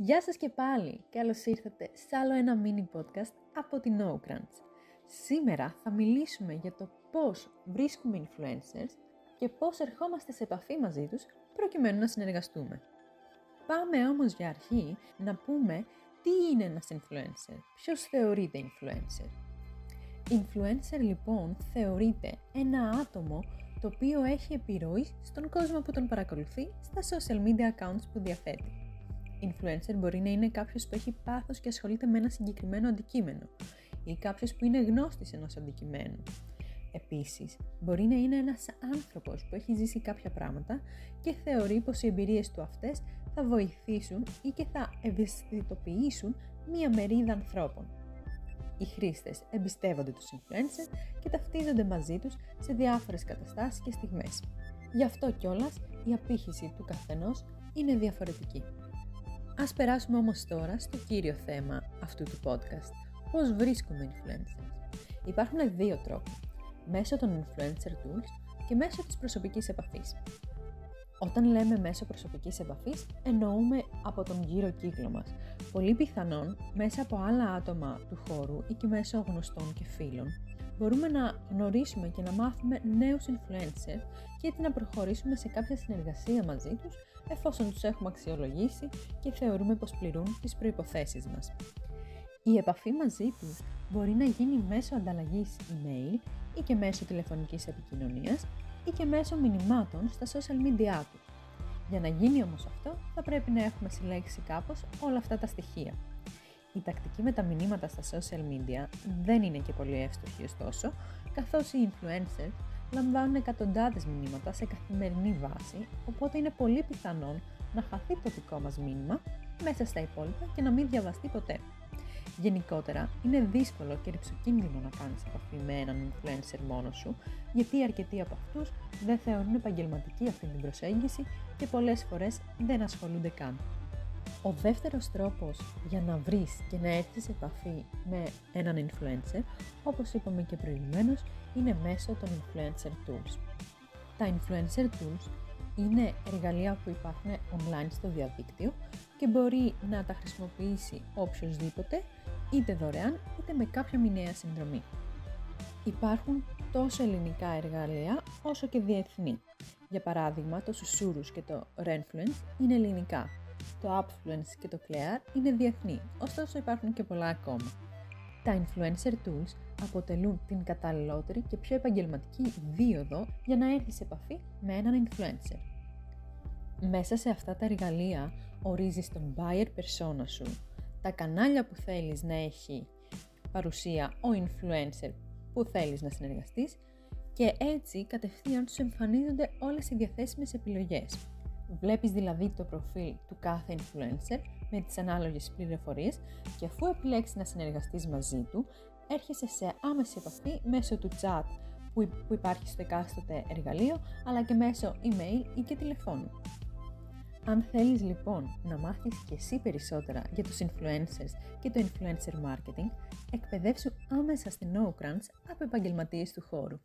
Γεια σας και πάλι! Καλώς ήρθατε σε άλλο ένα mini podcast από την No Σήμερα θα μιλήσουμε για το πώς βρίσκουμε influencers και πώς ερχόμαστε σε επαφή μαζί τους προκειμένου να συνεργαστούμε. Πάμε όμως για αρχή να πούμε τι είναι ένας influencer, ποιος θεωρείται influencer; Influencer λοιπόν θεωρείται ένα άτομο το οποίο έχει επιρροή στον κόσμο που τον παρακολουθεί στα social media accounts που διαθέτει. Influencer μπορεί να είναι κάποιος που έχει πάθος και ασχολείται με ένα συγκεκριμένο αντικείμενο ή κάποιος που είναι γνώστης ενός αντικειμένου. Επίσης, μπορεί να είναι ένας άνθρωπος που έχει ζήσει κάποια πράγματα και θεωρεί πως οι εμπειρίες του αυτές θα βοηθήσουν ή και θα ευαισθητοποιήσουν μία μερίδα ανθρώπων. Οι χρήστες εμπιστεύονται τους influencers και ταυτίζονται μαζί τους σε διάφορες καταστάσεις και στιγμές. Γι' αυτό κιόλας η απήχηση του καθενός είναι διαφορετική. Ας περάσουμε όμως τώρα στο κύριο θέμα αυτού του podcast. Πώς βρίσκουμε influencers. Υπάρχουν δύο τρόποι. Μέσω των influencer tools και μέσω της προσωπικής επαφής. Όταν λέμε μέσω προσωπικής επαφής, εννοούμε από τον γύρο κύκλο μας. Πολύ πιθανόν, μέσα από άλλα άτομα του χώρου ή και μέσω γνωστών και φίλων, μπορούμε να γνωρίσουμε και να μάθουμε νέους influencers και έτσι να προχωρήσουμε σε κάποια συνεργασία μαζί τους εφόσον τους έχουμε αξιολογήσει και θεωρούμε πως πληρούν τις προϋποθέσεις μας. Η επαφή μαζί τους μπορεί να γίνει μέσω ανταλλαγής email ή και μέσω τηλεφωνικής επικοινωνίας ή και μέσω μηνυμάτων στα social media τους. Για να γίνει όμως αυτό θα πρέπει να έχουμε συλλέξει κάπως όλα αυτά τα στοιχεία. Η τακτική με τα μηνύματα στα social media δεν είναι και πολύ εύστοχη ωστόσο, καθώς οι influencers λαμβάνουν εκατοντάδες μηνύματα σε καθημερινή βάση, οπότε είναι πολύ πιθανόν να χαθεί το δικό μας μήνυμα μέσα στα υπόλοιπα και να μην διαβαστεί ποτέ. Γενικότερα, είναι δύσκολο και ρηψοκίνδυνο να κάνεις επαφή με έναν influencer μόνος σου, γιατί αρκετοί από αυτούς δεν θεωρούν επαγγελματική αυτή την προσέγγιση και πολλές φορές δεν ασχολούνται καν. Ο δεύτερος τρόπος για να βρεις και να έρθεις σε επαφή με έναν influencer, όπως είπαμε και προηγουμένως, είναι μέσω των influencer tools. Τα influencer tools είναι εργαλεία που υπάρχουν online στο διαδίκτυο και μπορεί να τα χρησιμοποιήσει οποιοδήποτε, είτε δωρεάν είτε με κάποια μηνιαία συνδρομή. Υπάρχουν τόσο ελληνικά εργαλεία όσο και διεθνή. Για παράδειγμα, το Susurrus και το Renfluence είναι ελληνικά το Upfluence και το Clear είναι διεθνή, ωστόσο υπάρχουν και πολλά ακόμα. Τα influencer tools αποτελούν την καταλληλότερη και πιο επαγγελματική δίωδο για να έρθει σε επαφή με έναν influencer. Μέσα σε αυτά τα εργαλεία ορίζεις τον buyer persona σου, τα κανάλια που θέλεις να έχει παρουσία ο influencer που θέλεις να συνεργαστείς και έτσι κατευθείαν σου εμφανίζονται όλες οι διαθέσιμες επιλογές. Βλέπεις δηλαδή το προφίλ του κάθε influencer με τις ανάλογες πληροφορίες και αφού επιλέξεις να συνεργαστείς μαζί του, έρχεσαι σε άμεση επαφή μέσω του chat που υπάρχει στο εκάστοτε εργαλείο, αλλά και μέσω email ή και τηλεφώνου. Αν θέλεις λοιπόν να μάθεις και εσύ περισσότερα για τους influencers και το influencer marketing, εκπαιδεύσου άμεσα στην NoCrunch από επαγγελματίες του χώρου.